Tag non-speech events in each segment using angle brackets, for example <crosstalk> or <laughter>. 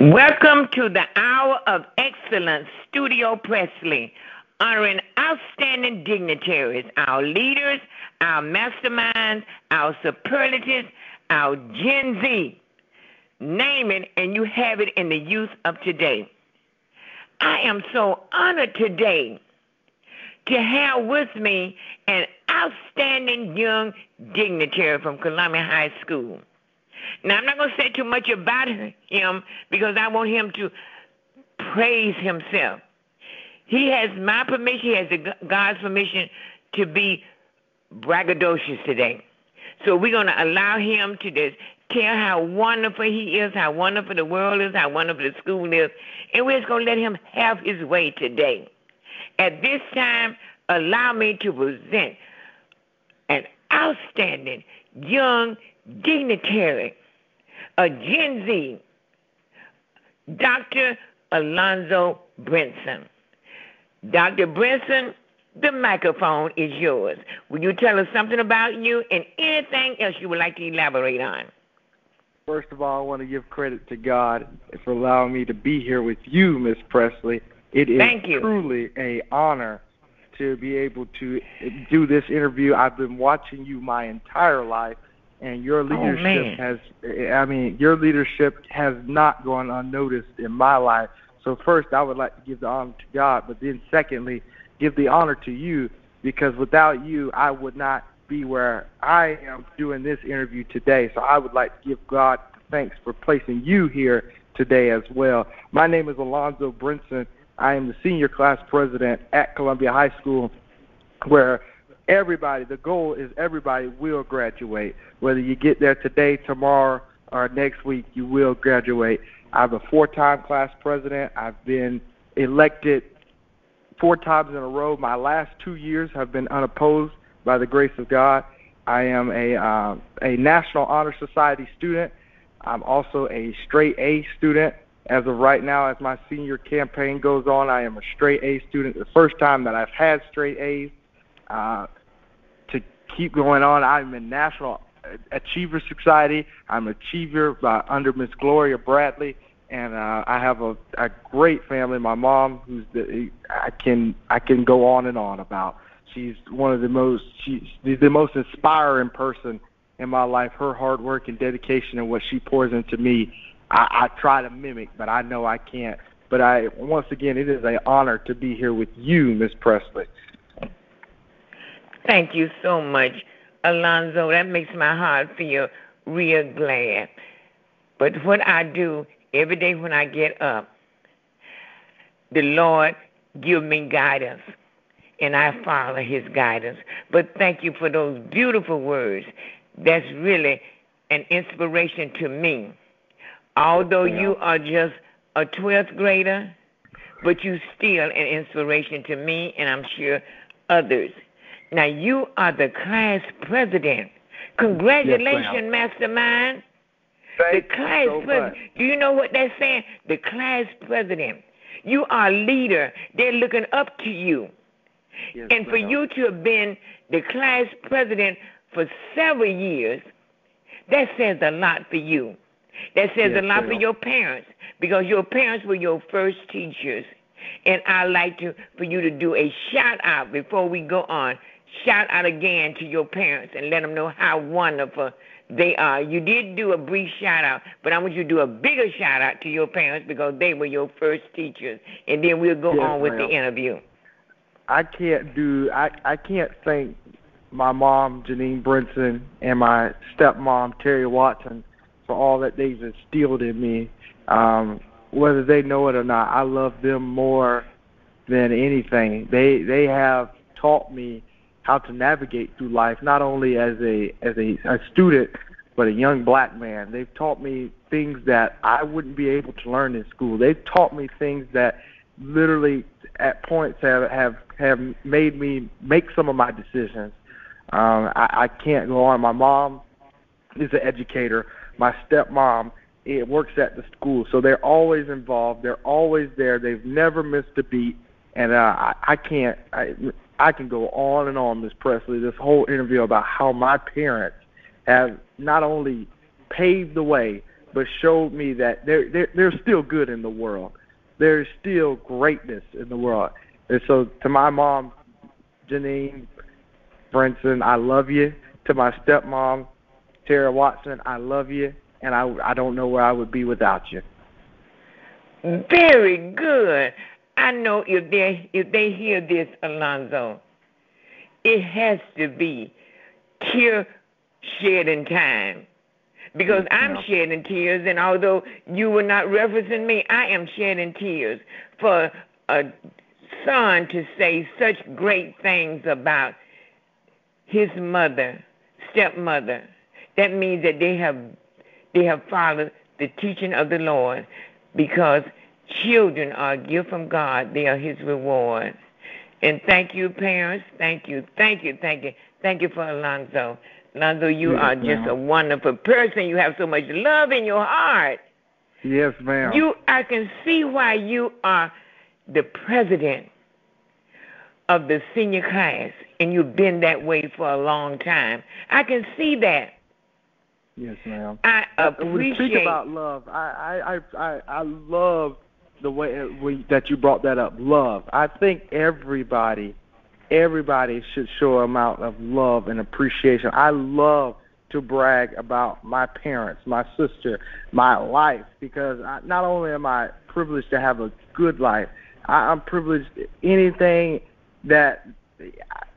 Welcome to the Hour of Excellence, Studio Presley, honoring outstanding dignitaries, our leaders, our masterminds, our superlatives, our Gen Z. Name it, and you have it in the youth of today. I am so honored today to have with me an outstanding young dignitary from Columbia High School. Now, I'm not going to say too much about him because I want him to praise himself. He has my permission, he has God's permission to be braggadocious today. So we're going to allow him to just tell how wonderful he is, how wonderful the world is, how wonderful the school is, and we're just going to let him have his way today. At this time, allow me to present an outstanding young dignitary a Gen Z, Dr. Alonzo Brinson. Dr. Brinson, the microphone is yours. Will you tell us something about you and anything else you would like to elaborate on? First of all, I want to give credit to God for allowing me to be here with you, Miss Presley. It is truly a honor to be able to do this interview. I've been watching you my entire life and your oh, leadership oh, has I mean your leadership has not gone unnoticed in my life. So first I would like to give the honor to God, but then secondly, give the honor to you because without you I would not be where I am doing this interview today. So I would like to give God thanks for placing you here today as well. My name is Alonzo Brinson. I am the senior class president at Columbia High School where everybody, the goal is everybody will graduate. Whether you get there today, tomorrow, or next week, you will graduate. I'm a four time class president. I've been elected four times in a row. My last two years have been unopposed by the grace of God. I am a uh, a National Honor Society student. I'm also a straight A student. As of right now, as my senior campaign goes on, I am a straight A student. The first time that I've had straight A's. Uh, keep going on, I'm in National Achiever Society. I'm an achiever by, under Miss Gloria Bradley, and uh, I have a, a great family. My mom, who's the I can I can go on and on about. She's one of the most she's the most inspiring person in my life. Her hard work and dedication and what she pours into me, I, I try to mimic, but I know I can't. But I once again, it is an honor to be here with you, Miss Presley. Thank you so much. Alonzo, that makes my heart feel real glad. But what I do every day when I get up, the Lord give me guidance, and I follow His guidance. But thank you for those beautiful words. That's really an inspiration to me. Although you are just a 12th grader, but you still an inspiration to me, and I'm sure others. Now you are the class president. Congratulations, yes, mastermind. Thank the class so president. Do you know what they're saying? The class president. You are a leader. They're looking up to you. Yes, and for you to have been the class president for several years, that says a lot for you. That says yes, a lot for your parents because your parents were your first teachers. And I'd like to for you to do a shout out before we go on shout out again to your parents and let them know how wonderful they are. You did do a brief shout out, but I want you to do a bigger shout out to your parents because they were your first teachers. And then we'll go yes, on with ma'am. the interview. I can't do I I can't thank my mom Janine Brinson and my stepmom Terry Watson for all that they've instilled in me. Um, whether they know it or not, I love them more than anything. They they have taught me how to navigate through life, not only as a as a, a student, but a young black man. They've taught me things that I wouldn't be able to learn in school. They've taught me things that literally at points have have have made me make some of my decisions. Um, I, I can't go on. My mom is an educator. My stepmom it works at the school, so they're always involved. They're always there. They've never missed a beat, and uh, I, I can't. I, I can go on and on, Miss Presley, this whole interview about how my parents have not only paved the way, but showed me that there, there there's still good in the world. There's still greatness in the world. And so to my mom, Janine Brinson, I love you. To my stepmom, Tara Watson, I love you, and I I don't know where I would be without you. Very good. I know if they if they hear this, Alonzo, it has to be tear shedding time. Because mm, I'm shedding tears, and although you were not referencing me, I am shedding tears for a son to say such great things about his mother, stepmother. That means that they have they have followed the teaching of the Lord because children are a gift from God. They are his reward. And thank you, parents. Thank you. Thank you. Thank you. Thank you for Alonzo. Alonzo, you yes, are just ma'am. a wonderful person. You have so much love in your heart. Yes, ma'am. You I can see why you are the president of the senior class and you've been that way for a long time. I can see that. Yes, ma'am. I uh, appreciate. When we speak about love, I I I I love the way uh, we, that you brought that up. Love. I think everybody, everybody should show amount of love and appreciation. I love to brag about my parents, my sister, my life because I, not only am I privileged to have a good life, I, I'm privileged anything that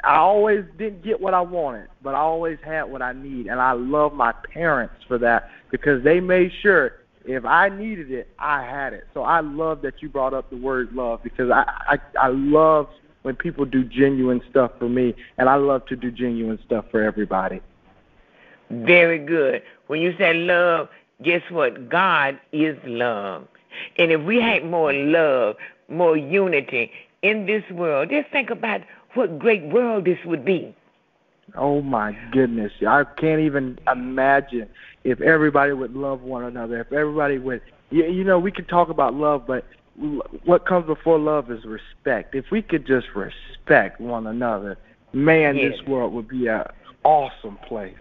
I always didn't get what I wanted, but I always had what I need, and I love my parents for that because they made sure if I needed it, I had it. So I love that you brought up the word love because I I, I love when people do genuine stuff for me, and I love to do genuine stuff for everybody. Very good. When you say love, guess what? God is love. And if we had more love, more unity in this world, just think about what great world this would be. Oh my goodness. I can't even imagine if everybody would love one another. If everybody would you, you know, we could talk about love, but what comes before love is respect. If we could just respect one another, man, yes. this world would be a awesome place.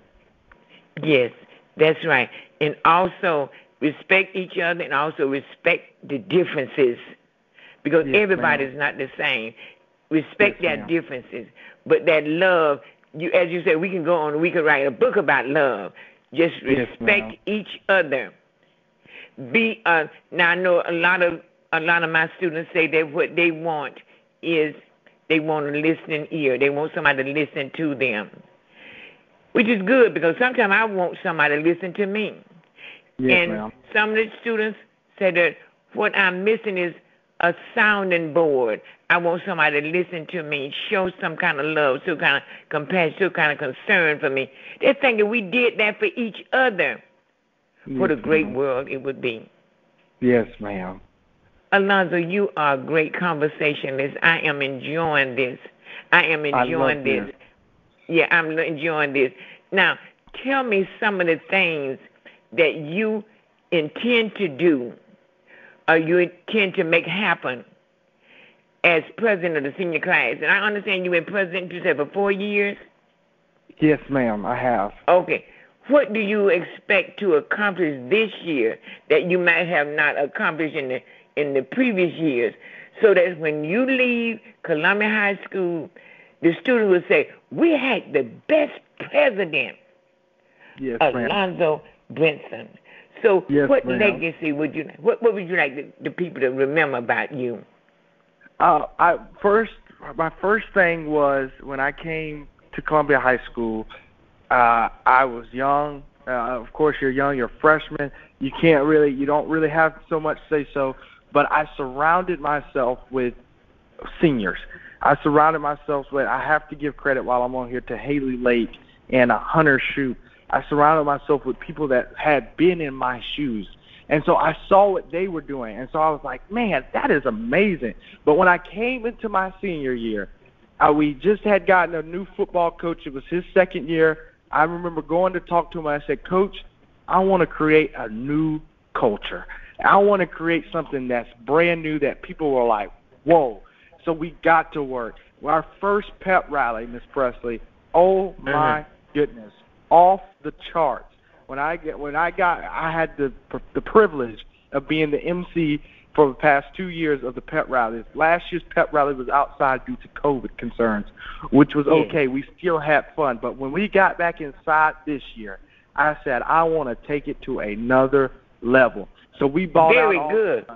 Yes, that's right. And also respect each other and also respect the differences because yes, everybody's not the same. Respect yes, their differences, but that love. You, as you said, we can go on. We can write a book about love. Just respect each other. Be uh, now. I know a lot of a lot of my students say that what they want is they want a listening ear. They want somebody to listen to them, which is good because sometimes I want somebody to listen to me. Yes, and ma'am. some of the students say that what I'm missing is a sounding board. I want somebody to listen to me, show some kind of love, some kind of compassion, some kind of concern for me. They're thinking we did that for each other. Yes, what a great ma'am. world it would be. Yes, ma'am. Alonzo, you are a great conversationalist. I am enjoying this. I am enjoying I this. this. Yeah, I'm enjoying this. Now, tell me some of the things that you intend to do or you intend to make happen as president of the senior class. And I understand you've been president, you said, for four years? Yes, ma'am, I have. Okay. What do you expect to accomplish this year that you might have not accomplished in the in the previous years? So that when you leave Columbia High School, the students will say, We had the best president, yes, Alonzo Brinson. So, yes, what ma'am. legacy would you what what would you like the, the people to remember about you? Uh, I first my first thing was when I came to Columbia High School. Uh, I was young. Uh, of course, you're young. You're a freshman. You can't really, you don't really have so much say so. But I surrounded myself with seniors. I surrounded myself with. I have to give credit while I'm on here to Haley Lake and uh, Hunter Shoup I surrounded myself with people that had been in my shoes. And so I saw what they were doing. And so I was like, man, that is amazing. But when I came into my senior year, uh, we just had gotten a new football coach. It was his second year. I remember going to talk to him. I said, Coach, I want to create a new culture. I want to create something that's brand new that people were like, whoa. So we got to work. Our first pep rally, Miss Presley, oh my mm-hmm. goodness off the charts. When I get when I got I had the the privilege of being the MC for the past two years of the pet rallies. Last year's pet rally was outside due to COVID concerns, which was okay. We still had fun, but when we got back inside this year, I said I want to take it to another level. So we bought Very out good.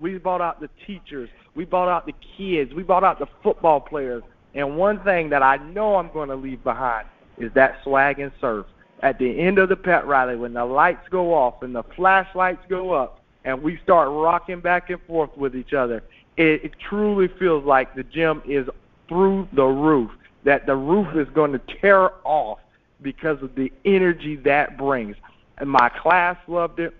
We bought out the teachers. We bought out the kids. We bought out the football players. And one thing that I know I'm going to leave behind is that swag and surf. At the end of the pet rally, when the lights go off and the flashlights go up, and we start rocking back and forth with each other, it, it truly feels like the gym is through the roof. That the roof is going to tear off because of the energy that brings. And my class loved it.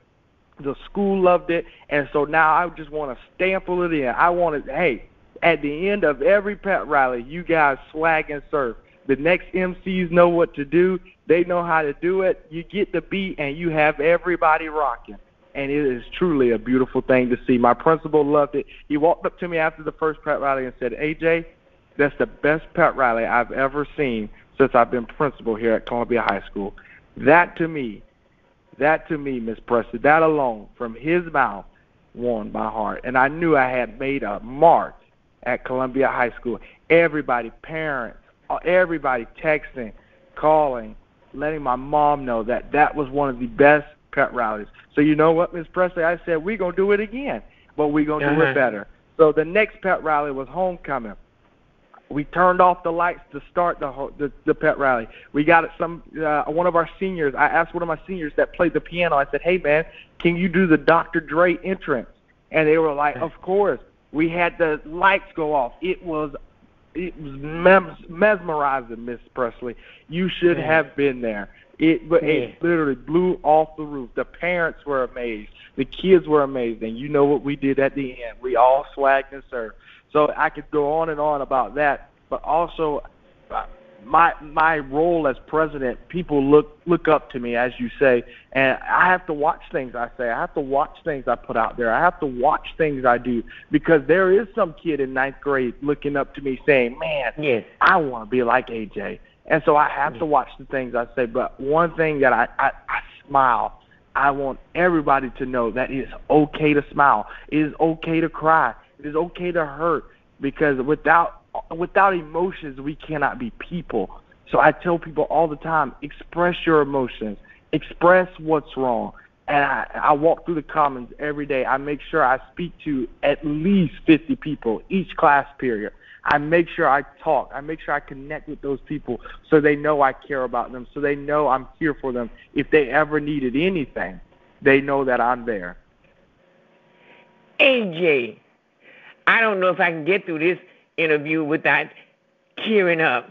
The school loved it, and so now I just want to stample it in. I want to, hey, at the end of every pet rally, you guys swag and surf. The next MCs know what to do. They know how to do it. You get the beat, and you have everybody rocking. And it is truly a beautiful thing to see. My principal loved it. He walked up to me after the first pet rally and said, AJ, that's the best pet rally I've ever seen since I've been principal here at Columbia High School. That to me that to me, Miss Presley, that alone from his mouth won my heart. And I knew I had made a mark at Columbia High School. Everybody, parents, uh, everybody texting, calling, letting my mom know that that was one of the best pet rallies. So you know what, Miss Presley? I said we're gonna do it again, but we're gonna uh-huh. do it uh-huh. better. So the next pet rally was homecoming we turned off the lights to start the the, the pet rally. We got some uh, one of our seniors. I asked one of my seniors that played the piano. I said, "Hey man, can you do the Dr. Dre entrance?" And they were like, "Of course." We had the lights go off. It was it was mes- mesmerizing, Miss Presley. You should yeah. have been there. It but yeah. it literally blew off the roof. The parents were amazed. The kids were amazed, and you know what we did at the end? We all swagged and served. So I could go on and on about that, but also my my role as president, people look look up to me, as you say, and I have to watch things I say. I have to watch things I put out there. I have to watch things I do because there is some kid in ninth grade looking up to me saying, "Man, yes. I want to be like AJ." And so I have to watch the things I say. But one thing that I, I, I smile. I want everybody to know that it's okay to smile. It is okay to cry. It is okay to hurt because without without emotions, we cannot be people. So I tell people all the time, express your emotions, express what's wrong. And I, I walk through the commons every day. I make sure I speak to at least 50 people each class period. I make sure I talk. I make sure I connect with those people so they know I care about them, so they know I'm here for them. If they ever needed anything, they know that I'm there. AJ, I don't know if I can get through this interview without tearing up.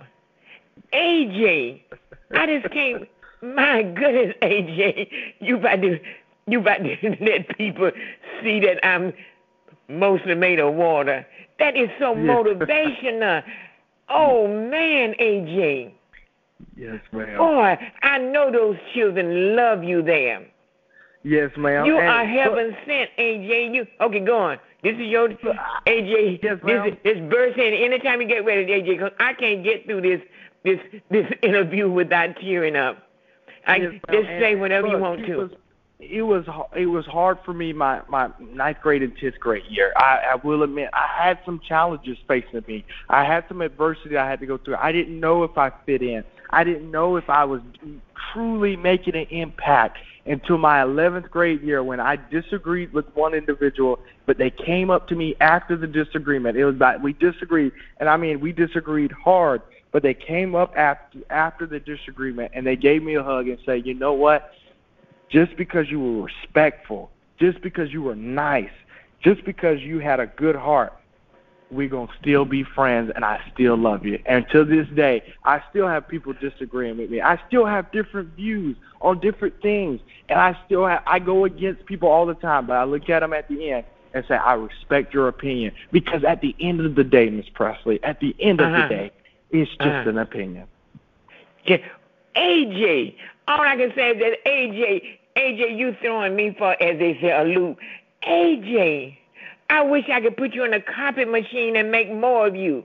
AJ, I just can't. My goodness, AJ, you about to you about to <laughs> let people see that I'm mostly made of water. That is so motivational. oh man, AJ. Yes, ma'am. Boy, I know those children love you there. Yes, ma'am. You and, are heaven sent, AJ. You okay? Go on. This is your AJ. Yes. This is, this saying anytime you get ready, AJ, because I can't get through this this this <laughs> interview without tearing up. I yes, just say whatever look, you want to. Was, it was it was hard for me my my ninth grade and tenth grade year. I, I will admit I had some challenges facing me. I had some adversity I had to go through. I didn't know if I fit in. I didn't know if I was truly making an impact until my 11th grade year when I disagreed with one individual, but they came up to me after the disagreement. It was about we disagreed, and I mean we disagreed hard, but they came up after after the disagreement and they gave me a hug and said, "You know what? Just because you were respectful, just because you were nice, just because you had a good heart, we're to still be friends and I still love you. And to this day, I still have people disagreeing with me. I still have different views on different things. And I still have, I go against people all the time, but I look at them at the end and say, I respect your opinion. Because at the end of the day, Miss Presley, at the end of uh-huh. the day, it's just uh-huh. an opinion. Yeah. AJ, all I can say is that AJ, AJ, you throwing me for, as they say, a loop. AJ, I wish I could put you in a copy machine and make more of you.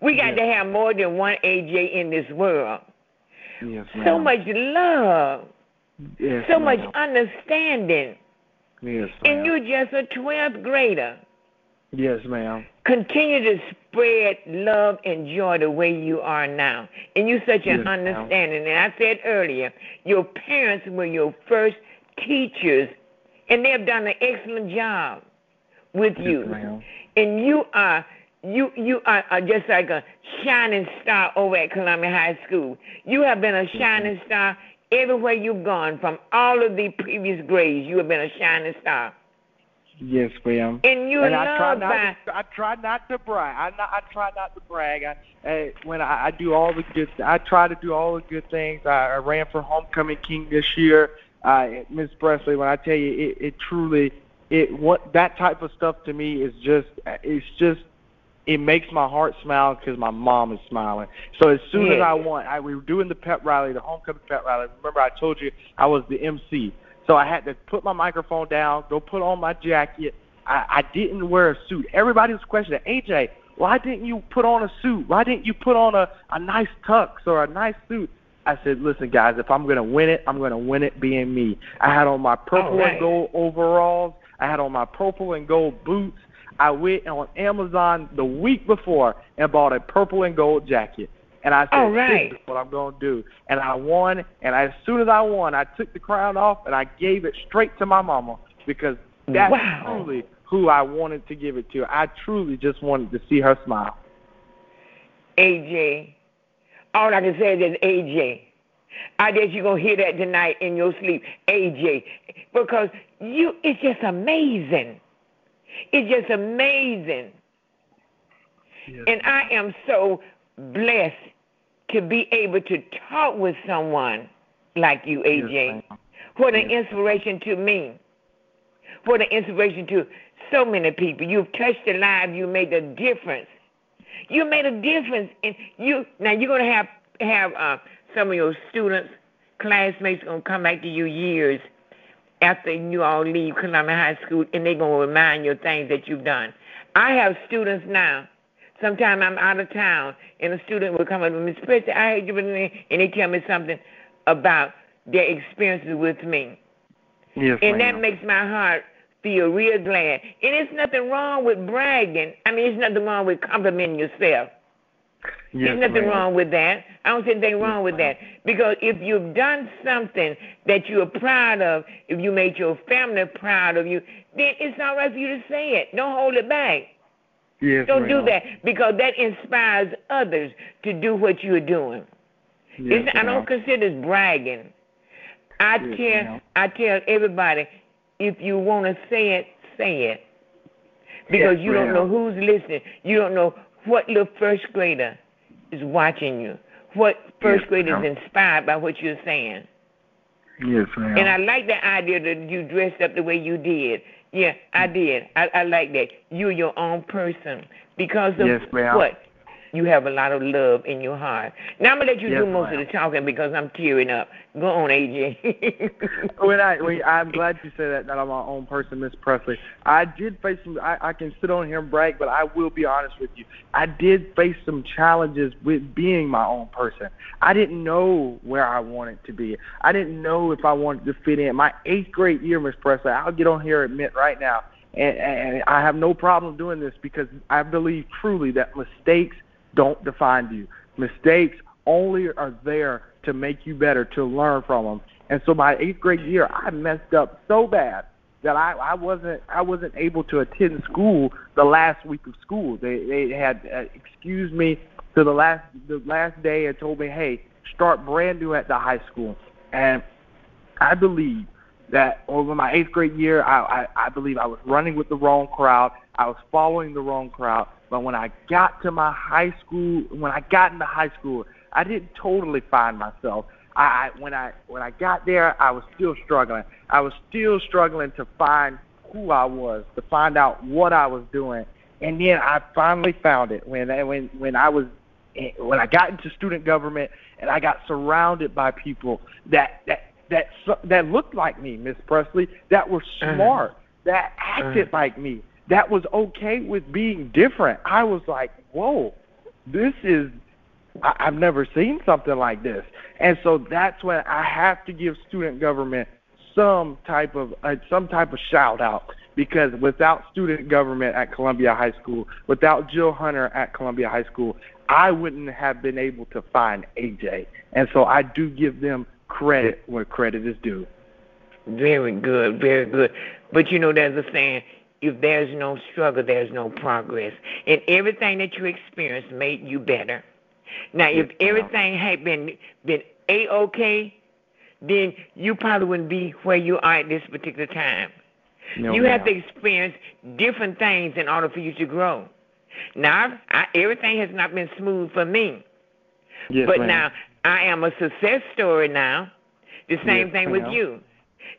We got yes. to have more than one AJ in this world. Yes, so much love. Yes, so much understanding. Yes, And you're just a 12th grader. Yes, ma'am. Continue to spread love and joy the way you are now. And you're such an yes, understanding. And I said earlier, your parents were your first teachers, and they have done an excellent job with yes, you. Ma'am. And you are you you are, are just like a shining star over at Columbia High School. You have been a shining star everywhere you've gone, from all of the previous grades. You have been a shining star. Yes, ma'am. And you're and I try not. by. To, I try not to brag. I not. I try not to brag. I, uh, when I, I do all the good. I try to do all the good things. I, I ran for homecoming king this year, uh, Miss Presley. When I tell you, it, it truly, it what that type of stuff to me is just. It's just. It makes my heart smile because my mom is smiling. So as soon yes. as I want, I, we were doing the pep rally, the homecoming pep rally. Remember, I told you I was the MC. So I had to put my microphone down, go put on my jacket. I, I didn't wear a suit. Everybody was questioning, AJ, why didn't you put on a suit? Why didn't you put on a, a nice tux or a nice suit? I said, listen, guys, if I'm going to win it, I'm going to win it being me. I had on my purple right. and oh, gold overalls. I had on my purple and gold boots. I went on Amazon the week before and bought a purple and gold jacket. And I said, All right. this is what I'm going to do. And I won. And as soon as I won, I took the crown off and I gave it straight to my mama because mm. that's wow. truly who I wanted to give it to. I truly just wanted to see her smile. AJ, all I can say is AJ. I guess you're gonna hear that tonight in your sleep, AJ, because you it's just amazing. It's just amazing. Yes. And I am so blessed to be able to talk with someone like you, AJ. Yes, what an yes. inspiration to me. What an inspiration to so many people. You've touched the lives. You made a difference. You made a difference, and you now you're gonna have have uh, some of your students, classmates, gonna come back to you years after you all leave Columbia High School, and they're gonna remind you of things that you've done. I have students now. Sometimes I'm out of town, and a student will come up to me, Miss Presley, I heard you, and they tell me something about their experiences with me. Yes, and that makes my heart feel real glad. And it's nothing wrong with bragging. I mean, there's nothing wrong with complimenting yourself. Yes, There's nothing ma'am. wrong with that. I don't see anything wrong with that. Because if you've done something that you're proud of, if you made your family proud of you, then it's all right for you to say it. Don't hold it back. Yes, Don't do that because that inspires others to do what you're doing. Yes, It's, I don't consider it bragging. I Yes, tell ma'am. I tell everybody, if you want to say it, say it, because you don't know who's listening. You don't know what little first grader is watching you. What first Yes, grader is inspired by what you're saying. Yes, ma'am. And I like the idea that you dressed up the way you did. Yeah, I did. I, I like that. You're your own person because of Yes, ma'am. what? You have a lot of love in your heart. Now I'm gonna let you Yes, do most of the talking because I'm tearing up. Go on, AJ. <laughs> when I, when I'm glad you say that. That I'm my own person, Miss Presley. I did face some. I, I can sit on here and brag, but I will be honest with you. I did face some challenges with being my own person. I didn't know where I wanted to be. I didn't know if I wanted to fit in. My eighth grade year, Miss Presley. I'll get on here and admit right now, and, and I have no problem doing this because I believe truly that mistakes don't define you. Mistakes only are there to make you better, to learn from them. And so my eighth grade year, I messed up so bad that I, I wasn't I wasn't able to attend school the last week of school. They they had uh, excused me to the last the last day and told me, hey, start brand new at the high school. And I believe that over my eighth grade year, I, I, I believe I was running with the wrong crowd. I was following the wrong crowd. But when I got to my high school, when I got into high school, I didn't totally find myself. I, I when I when I got there, I was still struggling. I was still struggling to find who I was, to find out what I was doing. And then I finally found it when when when I was eh, when I got into student government and I got surrounded by people that that that that looked like me, Miss Presley, that were smart, that acted like me, that was okay with being different. I was like, whoa, this is I, I've never seen something like this. And so that's when I have to give student government some type of uh, some type of shout out because without student government at Columbia High School, without Jill Hunter at Columbia High School, I wouldn't have been able to find AJ. And so I do give them credit where credit is due. Very good, very good. But you know, there's a saying: if there's no struggle, there's no progress. And everything that you experienced made you better. Now, if everything had been been a okay, then you probably wouldn't be where you are at this particular time. No, you have to experience different things in order for you to grow. Now, I, everything has not been smooth for me. Yes, but ma'am. now I am a success story now. The same yes, thing with you.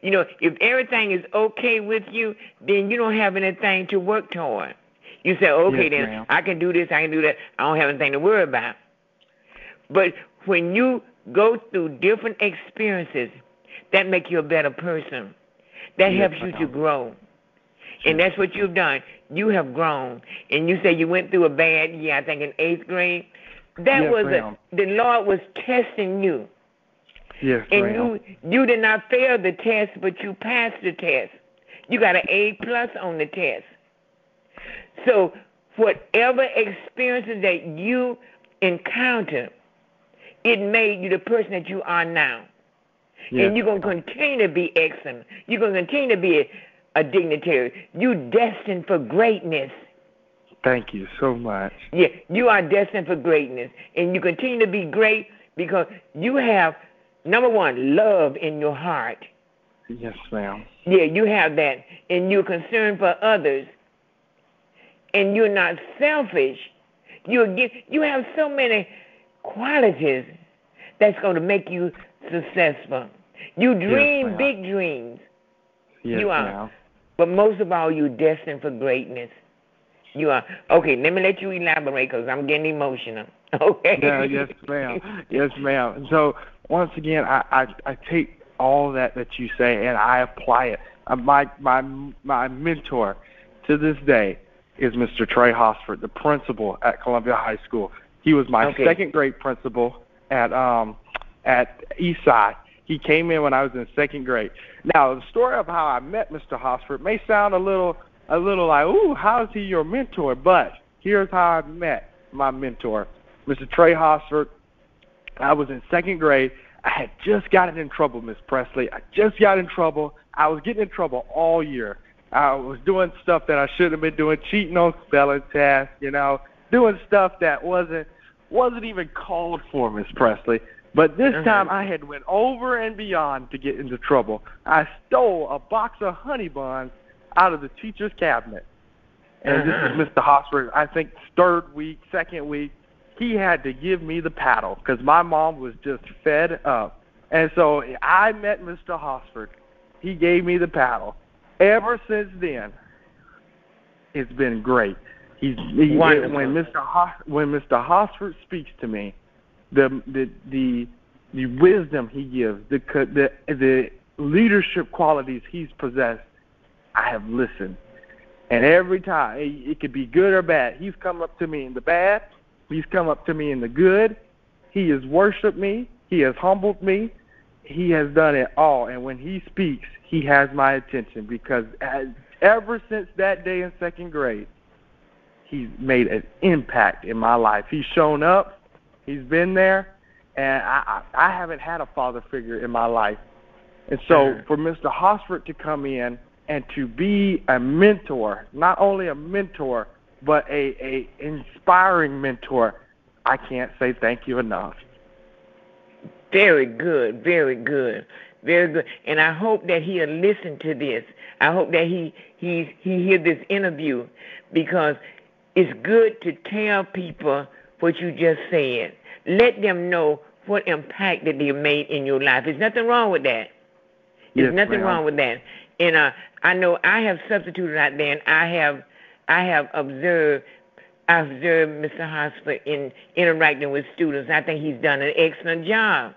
You know, if everything is okay with you, then you don't have anything to work toward. You say, okay, yes, then ma'am. I can do this, I can do that. I don't have anything to worry about. But when you go through different experiences, that make you a better person. That yes, helps you ma'am. to grow. And that's what you've done. You have grown. And you say you went through a bad year, I think in eighth grade. That yes, was ma'am. a, the Lord was testing you. Yes, and ma'am. you you did not fail the test, but you passed the test. You got an A plus on the test. So whatever experiences that you encounter, it made you the person that you are now. yes. And you're going to continue to be excellent. You're going to continue to be a, a dignitary. You're destined for greatness. Thank you so much. Yeah, you are destined for greatness. And you continue to be great because you have, number one, love in your heart. Yes, ma'am. Yeah, you have that. And you're concerned for others. And you're not selfish. You you have so many qualities that's going to make you successful. You dream ma'am. big dreams. Yes, You are. ma'am. But most of all, you're destined for greatness. You are. Okay, let me let you elaborate because I'm getting emotional. <laughs> Okay. Yeah, yes, ma'am. Yes, ma'am. So once again, I, I I take all that that you say and I apply it. Uh, my my my mentor to this day is Mr. Trey Hosford, the principal at Columbia High School. He was my Okay. second grade principal at um at Eastside. He came in when I was in second grade. Now the story of how I met Mr. Hosford may sound a little a little like, ooh, how is he your mentor? But here's how I met my mentor, Mr. Trey Hosford. I was in second grade. I had just gotten in trouble, Miss Presley. I just got in trouble. I was getting in trouble all year. I was doing stuff that I shouldn't have been doing, cheating on spelling tests, you know, doing stuff that wasn't wasn't even called for, Miss Presley. But this Mhm. time I had went over and beyond to get into trouble. I stole a box of honey buns out of the teacher's cabinet. And this is uh-huh. Mr. Hosford, I think third week, second week. He had to give me the paddle because my mom was just fed up. And so I met Mr. Hosford. He gave me the paddle. Ever since then, it's been great. He's he, Wonderful. when Mr. Hos, when Mr. Hosford speaks to me, the the the the wisdom he gives, the the the leadership qualities he's possessed, I have listened. And every time, it, it could be good or bad. He's come up to me in the bad. He's come up to me in the good. He has worshiped me. He has humbled me. He has done it all. And when he speaks, he has my attention because as, ever since that day in second grade, he's made an impact in my life. He's shown up. He's been there. And I, I, I haven't had a father figure in my life. And so for Mr. Hosford to come in and to be a mentor, not only a mentor, but a, a inspiring mentor, I can't say thank you enough. Very good, very good, very good. And I hope that he'll listen to this. I hope that he he he hear this interview because it's good to tell people what you just said. Let them know what impact that they made in your life. There's nothing wrong with that. There's Yes, nothing ma'am. wrong with that. And uh, I know I have substituted out there, and I have I have observed I observed Mr. Hosford in interacting with students. I think he's done an excellent job.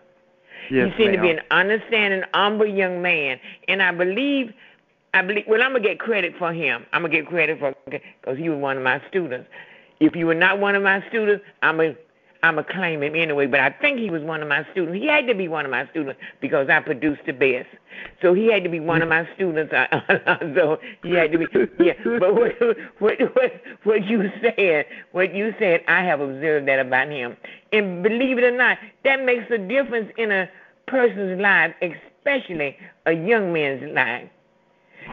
Yes, he seemed to be an understanding, humble young man, and I believe, I believe. Well, I'm gonna get credit for him. I'm gonna get credit for because he was one of my students. If you were not one of my students, I'm gonna, I'm a claim him anyway, but I think he was one of my students. He had to be one of my students because I produced the best. So he had to be one of my students. Uh, <laughs> so he had to be. Yeah. But what what what, what you said, what you said, I have observed that about him. And believe it or not, that makes a difference in a person's life, especially a young man's life.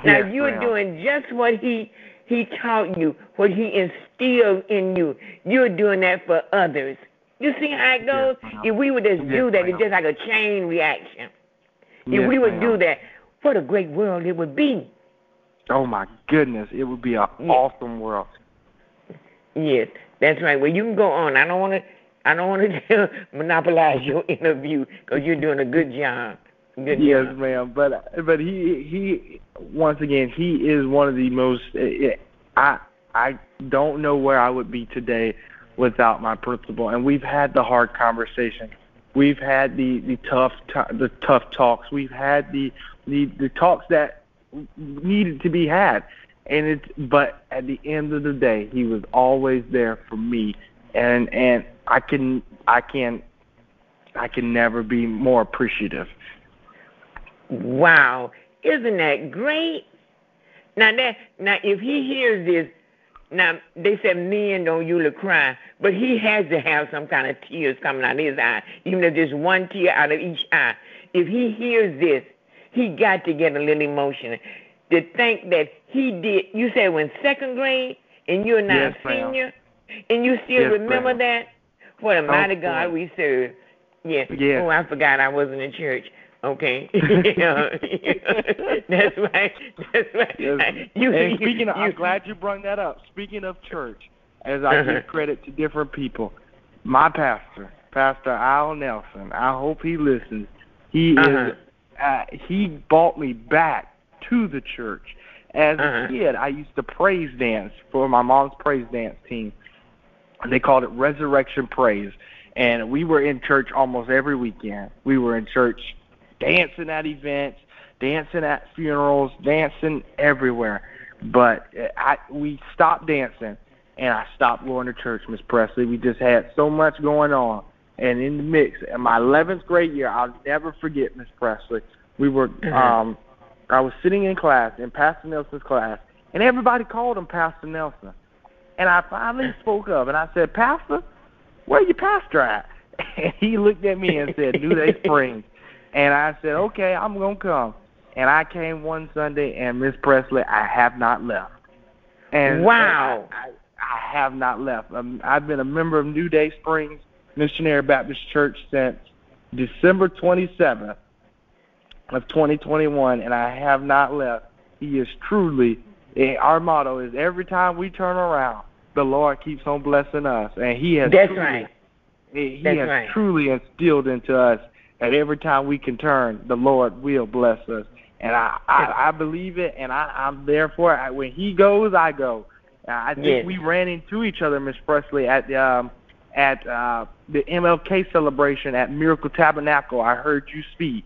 Now yes, you're doing just what he he taught you, what he instilled in you. You're doing that for others. You see how it goes? Yes, if we would just yes, do that, it's just like a chain reaction. If yes, we would do that, what a great world it would be. Oh my goodness, it would be an awesome world. Yes, that's right. Well, you can go on. I don't want to. I don't want <laughs> to monopolize your interview because you're doing a good job. Good yes, job. ma'am. But but he he once again he is one of the most. Eh, eh, I I don't know where I would be today without my principal. And we've had the hard conversation. We've had the the tough the tough talks. We've had the the the talks that needed to be had. And it's but at the end of the day, he was always there for me. And and I can I can I can never be more appreciative. Wow, isn't that great? Now that now if he hears this, now they said men don't usually cry, but he has to have some kind of tears coming out of his eye, even if just one tear out of each eye. If he hears this, he got to get a little emotional. To think that he did, you said when second grade, and you're now yes, senior, ma'am. and you still yes, remember ma'am. that. What a oh, mighty God we serve. Yeah. Yes. Oh, I forgot I wasn't in church. Okay. yeah. <laughs> <laughs> That's right. That's right. Yes. You, and speaking you, of, I'm glad you brought that up. Speaking of church, as I uh-huh. give credit to different people, my pastor, Pastor Al Nelson, I hope he listens. He uh-huh. is uh, he brought me back to the church. As uh-huh. a kid, I used to praise dance for my mom's praise dance team. They called it Resurrection Praise. And we were in church almost every weekend. We were in church dancing at events, dancing at funerals, dancing everywhere. But I we stopped dancing and I stopped going to church, Miss Presley. We just had so much going on. And in the mix, in my 11th grade year, I'll never forget, Miss Presley. We were, mm-hmm. um, I was sitting in class, in Pastor Nelson's class, and everybody called him Pastor Nelson. And I finally <laughs> spoke up, and I said, Pastor, where your pastor at? <laughs> And he looked at me and said, New Day <laughs> Springs. And I said, okay, I'm going to come. And I came one Sunday, and Miss Presley, I have not left. And wow. I, I, I have not left. Um, I've been a member of New Day Springs Missionary Baptist Church since December 27th of 2021, and I have not left. He is truly, eh, our motto is every time we turn around, the Lord keeps on blessing us, and He has That's truly, right. He That's has right. truly instilled into us that every time we can turn, the Lord will bless us. And I, I, I believe it, and I, I'm there for it. When He goes, I go. I think yes. we ran into each other, Miss Presley, at the um, at uh, the MLK celebration at Miracle Tabernacle. I heard you speak,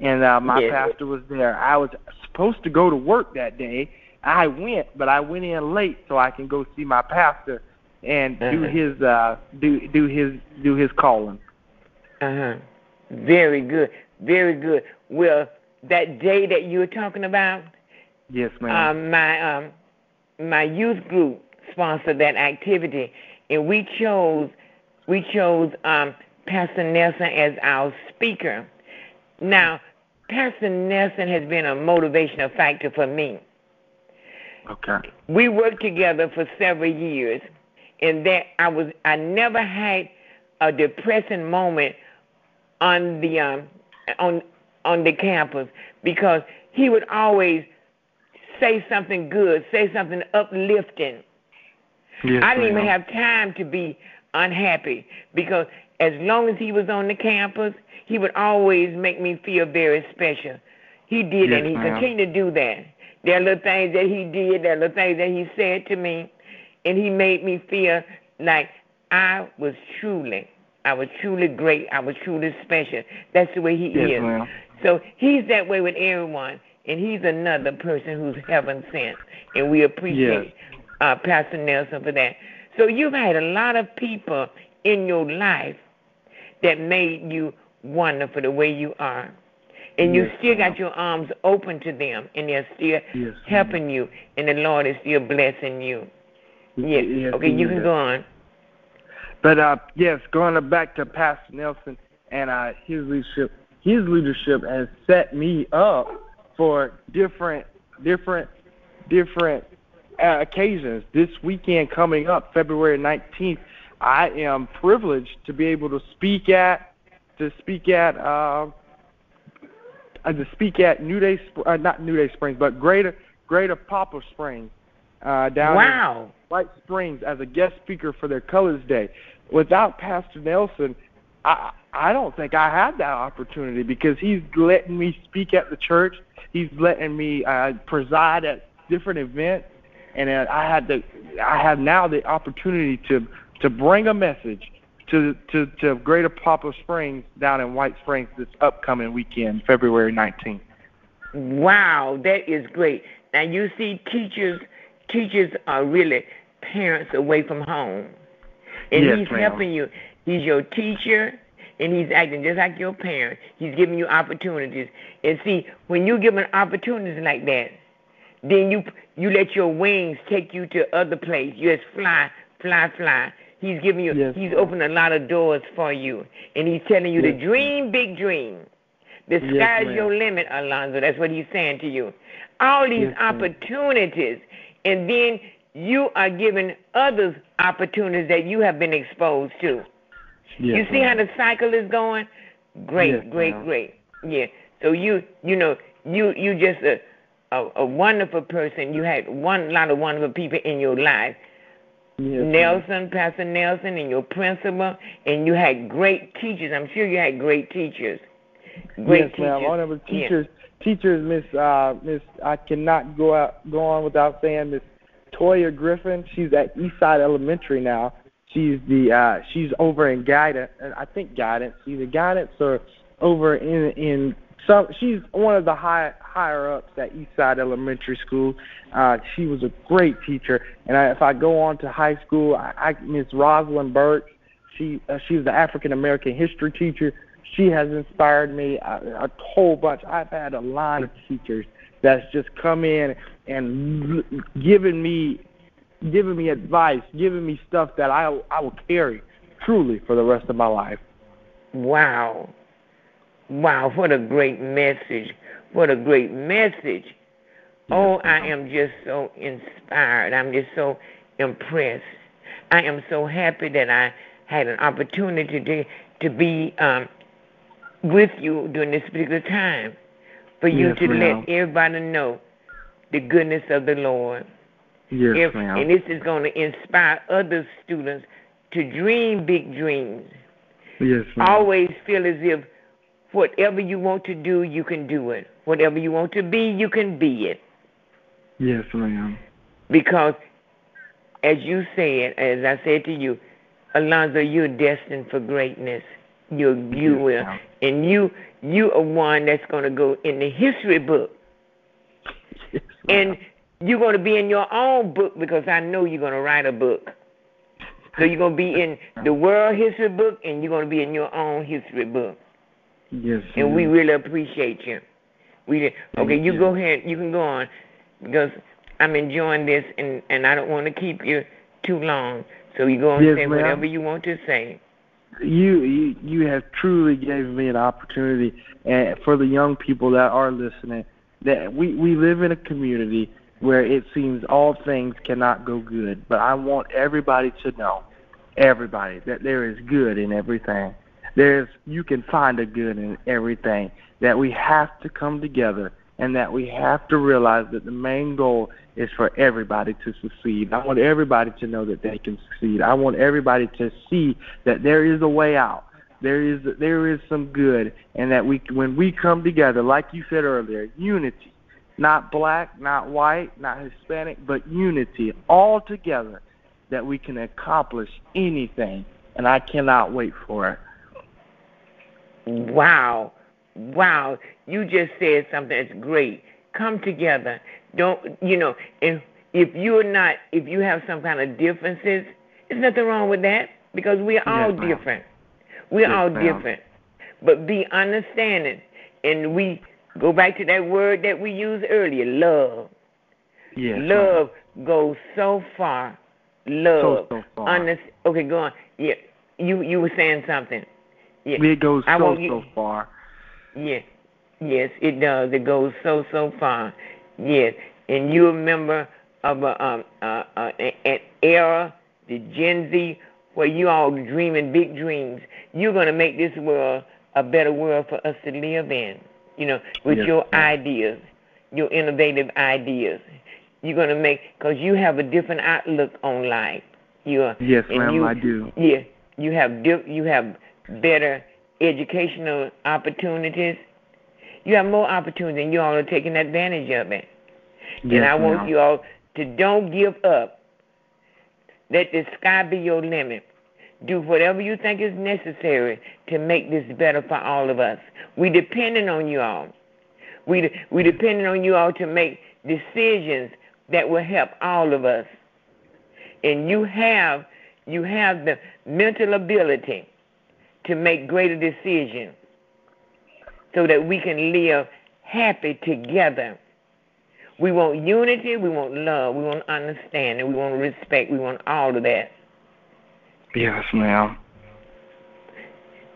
and uh, my yes. pastor was there. I was supposed to go to work that day. I went, but I went in late so I can go see my pastor and uh-huh. do his uh, do do his do his calling. Uh huh. Very good. Very good. Well, that day that you were talking about. Yes, ma'am. Um, my um, my youth group sponsored that activity, and we chose we chose um, Pastor Nelson as our speaker. Now, Pastor Nelson has been a motivational factor for me. Okay. We worked together for several years, and that I was I never had a depressing moment on the um, on on the campus because he would always say something good, say something uplifting. Yes, I didn't ma'am. even have time to be unhappy because as long as he was on the campus, he would always make me feel very special. He did, yes, and he ma'am. continued to do that. There are little things that he did, there are little things that he said to me, and he made me feel like I was truly, I was truly great. I was truly special. That's the way he yes, is. Ma'am. So he's that way with everyone, and he's another person who's heaven sent, and we appreciate yes. uh, Pastor Nelson for that. So you've had a lot of people in your life that made you wonderful the way you are. And you still got your arms open to them, and they're still yes, helping you, and the Lord is still blessing you. Yes. yes okay, you can go on. But uh, yes, going back to Pastor Nelson and uh, his leadership, his leadership has set me up for different, different, different uh, occasions. This weekend coming up, February 19th, I am privileged to be able to speak at, to speak at, uh, uh to speak at New Day, uh, not New Day Springs, but Greater Greater Poplar Springs, uh, down wow. White Springs as a guest speaker for their Colors Day. Without Pastor Nelson, I I don't think I had that opportunity because he's letting me speak at the church. He's letting me uh, preside at different events, and uh, I had the I have now the opportunity to to bring a message to to to Greater Poplar Springs down in White Springs this upcoming weekend, February 19th. Wow, that is great. Now you see, teachers teachers are really parents away from home, and yes, he's ma'am. helping you. He's your teacher, and he's acting just like your parent. He's giving you opportunities. And see, when you give an opportunities like that, then you you let your wings take you to other place. You just fly, fly, fly. He's giving you. Yes. He's opened a lot of doors for you, and he's telling you yes. to dream big dream. The sky's yes, your limit, Alonzo. That's what he's saying to you. All these opportunities, and then you are giving others opportunities that you have been exposed to. Yes, you see ma'am. how the cycle is going? Great, yes, great, ma'am. great. Yeah. So you, you know, you you just a, a a wonderful person. You had one lot of wonderful people in your life. Yes, Nelson, ma'am. Pastor Nelson, and your principal, and you had great teachers. I'm sure you had great teachers. Great yes, teachers. ma'am. One of the teachers, teachers, Miss uh, Miss. I cannot go out go on without saying Miss Toya Griffin. She's at Eastside Elementary now. She's the uh, she's over in guidance, and I think guidance, either guidance or over in in some. She's one of the high higher ups at Eastside Elementary School. Uh, she was a great teacher, and I, if I go on to high school, I, I Miss Rosalind Burke. She uh, she's the African American history teacher. She has inspired me a, a whole bunch. I've had a line of teachers that's just come in and given me giving me advice, giving me stuff that I I will carry truly for the rest of my life. Wow. Wow, what a great message. What a great message. Oh, I am just so inspired. I'm just so impressed. I am so happy that I had an opportunity to to be um, with you during this particular time. For you Yes, to ma'am. let everybody know the goodness of the Lord. Yes, If- ma'am. and this is going to inspire other students to dream big dreams. yes, ma'am. Always feel as if whatever you want to do, you can do it. Whatever you want to be, you can be it. Yes, ma'am. Because, as you said, as I said to you, Alonzo, you're destined for greatness. You you will, and you you are one that's going to go in the history book, Yes, and you're going to be in your own book because I know you're going to write a book. So you're going to be in the world history book, and you're going to be in your own history book. yes, and we really appreciate you. We did. Okay, you, you. go ahead. You can go on because I'm enjoying this, and and I don't want to keep you too long. So you go and Yes, say ma'am. whatever you want to say. You you you have truly gave me an opportunity and for the young people that are listening that we we live in a community where it seems all things cannot go good. But i want everybody to know everybody that there is good in everything. There's you can find a good in everything that we have to come together and that we have to realize that the main goal is for everybody to succeed. I want everybody to know that they can succeed. I want everybody to see that there is a way out. There is there is some good, and that we when we come together, like you said earlier, unity, not black, not white, not Hispanic, but unity, all together, that we can accomplish anything. And I cannot wait for it. Wow, wow! You just said something that's great. Come together. Don't you know? If if you're not, if you have some kind of differences, there's nothing wrong with that. because we're all yes, different. We're yes, all different. But be understanding. And we go back to that word that we used earlier, love. Yes, love ma'am. goes so far. Love. So, so far. Under, okay, go on. Yeah. You you were saying something. Yeah. It goes I so so far. Yeah. Yes, it does. It goes so so far. Yes. And you remember of a, um, uh, uh, an era, the Gen Z, where you all dreaming big dreams. You're going to make this world a better world for us to live in, you know, with yes, your ideas, your innovative ideas. You're going to make, because you have a different outlook on life. You're, yes, ma'am, you, I do. Yeah, you have di- you have better educational opportunities. You have more opportunities, and you all are taking advantage of it. Yes, and I want ma'am. you all to don't give up. Let the sky be your limit. Do whatever you think is necessary to make this better for all of us. We depending on you all. We we depending on you all to make decisions that will help all of us. And you have you have the mental ability to make greater decisions so that we can live happy together. We want unity, we want love, we want understanding, we want respect, we want all of that. Yes, ma'am.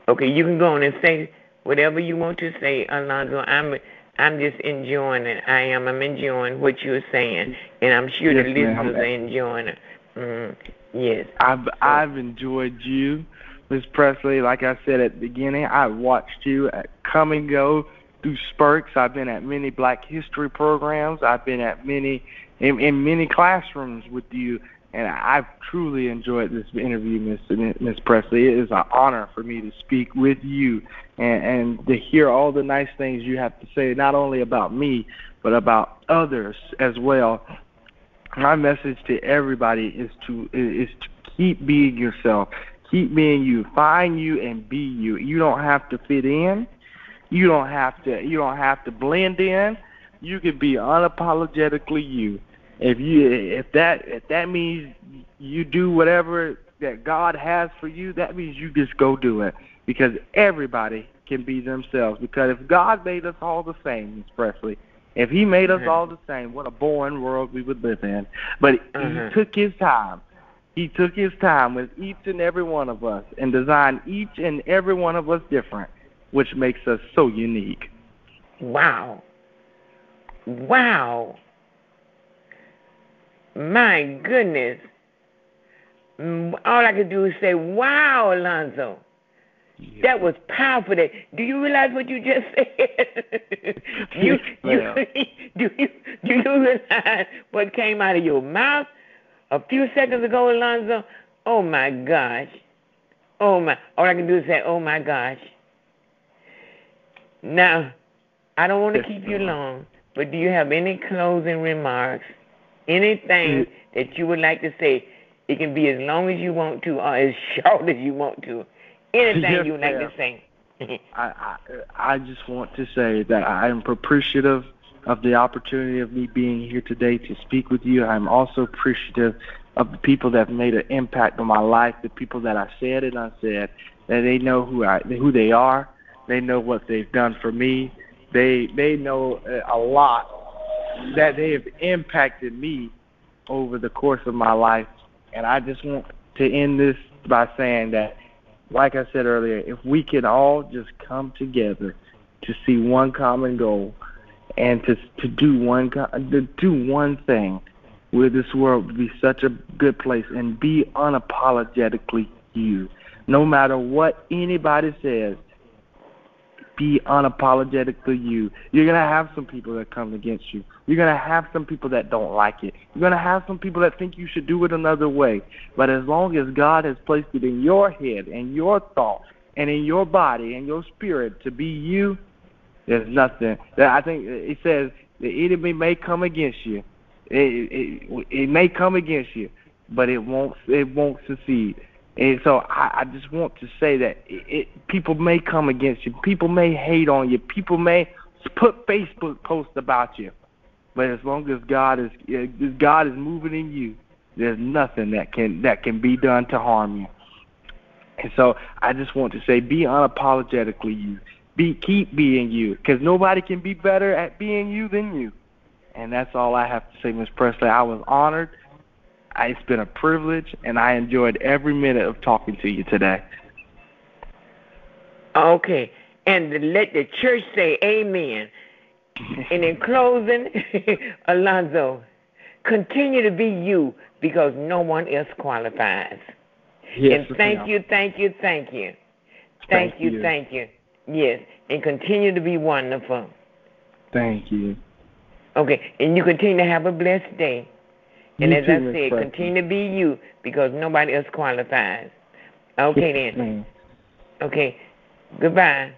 Okay, you can go on and say whatever you want to say, Alonzo. I'm I'm just enjoying it. I am. I'm enjoying what you're saying, and I'm sure yes, the ma'am. listeners are enjoying it. Mm, yes. I've I've enjoyed you, Miss Presley. Like I said at the beginning, I watched you come and go through spurts. I've been at many Black History programs. I've been at many in, in many classrooms with you, and I've truly enjoyed this interview, Miss Miss Presley. It is an honor for me to speak with you and, and to hear all the nice things you have to say, not only about me but about others as well. My message to everybody is to is to keep being yourself. Keep being you. Find you and be you. You don't have to fit in. You don't have to you don't have to blend in. You can be unapologetically you. If you if that if that means you do whatever that God has for you, that means you just go do it. Because everybody can be themselves. Because if God made us all the same, Presley, if He made us Mhm. all the same, what a boring world we would live in. But Mhm. He took His time. He took His time with each and every one of us and designed each and every one of us different, which makes us so unique. Wow. Wow. My goodness. Mm, All I could do is say, wow, Alonzo. That was powerful. That do you realize what you just <laughs> said? <laughs> you, you, <laughs> do you do you realize what came out of your mouth a few seconds ago, Alonzo? Oh my gosh. Oh my all I can do is say, Oh my gosh. Now, I don't want to keep you long, but do you have any closing remarks? Anything Mm. that you would like to say? It can be as long as you want to or as <laughs> short as you want to. Anything Yes, you would like to say. <laughs> I, I I just want to say that I am appreciative of the opportunity of me being here today to speak with you. I'm also appreciative of the people that have made an impact on my life, the people that I said and unsaid, that they know who I who they are, they know what they've done for me, they they know a lot that they have impacted me over the course of my life, and I just want to end this by saying that like I said earlier, if we can all just come together to see one common goal and to to do one to do one thing, where this world would be such a good place and be unapologetically you, no matter what anybody says. Be unapologetically you. You're gonna have some people that come against you. You're gonna have some people that don't like it. You're gonna have some people that think you should do it another way. But as long as God has placed it in your head and your thought and in your body and your spirit to be you, there's nothing. I think uh, it says the enemy may come against you. It, it, it may come against you, but it won't. It won't succeed. And so I, I just want to say that it, it, people may come against you. People may hate on you. People may put Facebook posts about you. But as long as God is as God is moving in you, there's nothing that can that can be done to harm you. And so I just want to say, be unapologetically you. Be keep being you, because nobody can be better at being you than you. And that's all I have to say, Miss Presley. I was honored. It's been a privilege, and I enjoyed every minute of talking to you today. Okay, and let the church say Amen. <laughs> and in closing, <laughs> Alonzo, continue to be you because no one else qualifies. Yes, and thank you, thank you, thank you. Thank, thank you, you, thank you. Yes, and continue to be wonderful. Thank you. Okay, and you continue to have a blessed day. And you as too, I said, continue to be you because nobody else qualifies. Okay yes, then. Okay. Goodbye.